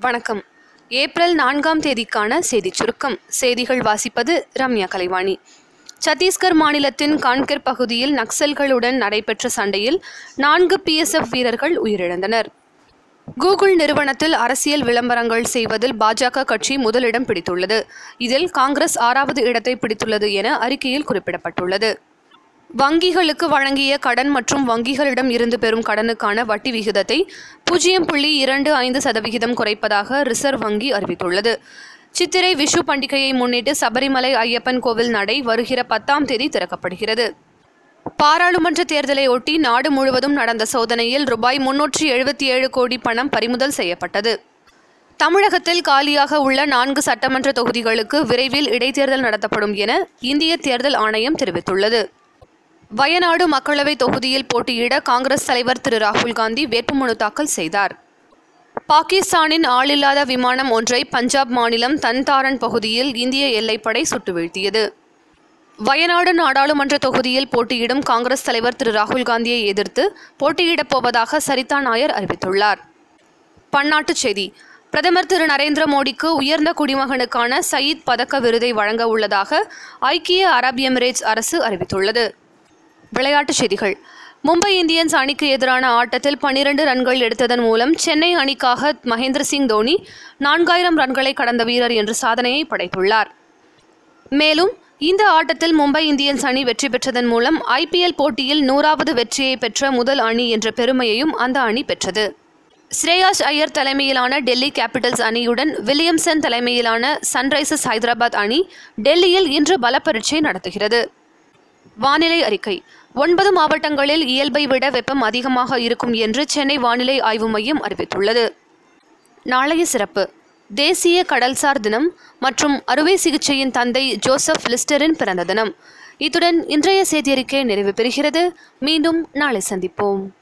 வணக்கம். ஏப்ரல் நான்காம் தேதிக்கான செய்திச் சுருக்கம். செய்திகள் வாசிப்பது ரம்யா கலைவாணி. சத்தீஸ்கர் மாநிலத்தின் கான்கர் பகுதியில் நக்சல்களுடன் நடைபெற்ற சண்டையில் நான்கு பிஎஸ்எஃப் வீரர்கள் உயிரிழந்தனர். கூகுள் நிறுவனத்தில் அரசியல் விளம்பரங்கள் செய்வதில் பாஜக கட்சி முதலிடம் பிடித்துள்ளது. இதில் காங்கிரஸ் ஆறாவது இடத்தை பிடித்துள்ளது என அறிக்கையில் குறிப்பிடப்பட்டுள்ளது. வங்கிகளுக்கு வழங்கிய கடன் மற்றும் வங்கிகளிடம் இருந்து பெறும் கடனுக்கான வட்டி விகிதத்தை பூஜ்ஜியம் புள்ளி இரண்டு ஐந்து சதவிகிதம் குறைப்பதாக ரிசர்வ் வங்கி அறிவித்துள்ளது. சித்திரை விஷு பண்டிகையை முன்னிட்டு சபரிமலை ஐயப்பன் கோவில் நடை வருகிற பத்தாம் தேதி திறக்கப்படுகிறது. பாராளுமன்ற தேர்தலை ஒட்டி நாடு முழுவதும் நடந்த சோதனையில் ரூபாய் முன்னூற்றி எழுபத்தி ஏழு கோடி பணம் பறிமுதல் செய்யப்பட்டது. தமிழகத்தில் காலியாக உள்ள நான்கு சட்டமன்ற தொகுதிகளுக்கு விரைவில் இடைத்தேர்தல் நடத்தப்படும் என இந்திய தேர்தல் ஆணையம் தெரிவித்துள்ளது. வயநாடு மக்களவை தொகுதியில் போட்டியிட காங்கிரஸ் தலைவர் திரு ராகுல் காந்தி வேட்புமனு தாக்கல் செய்தார். பாகிஸ்தானின் ஆளில்லாத விமானம் ஒன்றை பஞ்சாப் மாநிலம் தன்தாரன் பகுதியில் இந்திய எல்லைப்படை சுட்டு வீழ்த்தியது வயநாடு நாடாளுமன்ற தொகுதியில் போட்டியிடும் காங்கிரஸ் தலைவர் திரு ராகுல் காந்தியை எதிர்த்து போட்டியிடப் போவதாக சரிதா நாயர் அறிவித்துள்ளார். பன்னாட்டுச் செய்தி. பிரதமர் திரு நரேந்திர மோடிக்கு உயர்ந்த குடிமகனுக்கான சயீத் பதக்க விருதை வழங்க உள்ளதாக ஐக்கிய அரபு எமிரேட்ஸ் அரசு அறிவித்துள்ளது. விளையாட்டுச் செய்திகள். மும்பை இந்தியன்ஸ் அணிக்கு எதிரான ஆட்டத்தில் பனிரெண்டு ரன்கள் எடுத்ததன் மூலம் சென்னை அணிக்காக மகேந்திர சிங் தோனி நான்காயிரம் ரன்களை கடந்த வீரர் என்ற சாதனையை படைத்துள்ளார். மேலும் இந்த ஆட்டத்தில் மும்பை இந்தியன்ஸ் அணி வெற்றி பெற்றதன் மூலம் ஐபிஎல் போட்டியில் நூறாவது வெற்றியை பெற்ற முதல் அணி என்ற பெருமையையும் அந்த அணி பெற்றது. ஸ்ரேயாஸ் ஐயர் தலைமையிலான டெல்லி கேபிட்டல்ஸ் அணியுடன் வில்லியம்சன் தலைமையிலான சன்ரைசர்ஸ் ஹைதராபாத் அணி டெல்லியில் இன்று பல நடத்துகிறது. வானிலை அறிக்கை. ஒன்பது மாவட்டங்களில் இயல்பை விட வெப்பம் அதிகமாக இருக்கும் என்று சென்னை வானிலை ஆய்வு மையம் அறிவித்துள்ளது. நாளைய சிறப்பு. தேசிய கடல்சார் தினம் மற்றும் அறுவை சிகிச்சையின் தந்தை ஜோசப் லிஸ்டரின் பிறந்த தினம். இத்துடன் இன்றைய செய்தியறிக்கை நிறைவு பெறுகிறது. மீண்டும் நாளை சந்திப்போம்.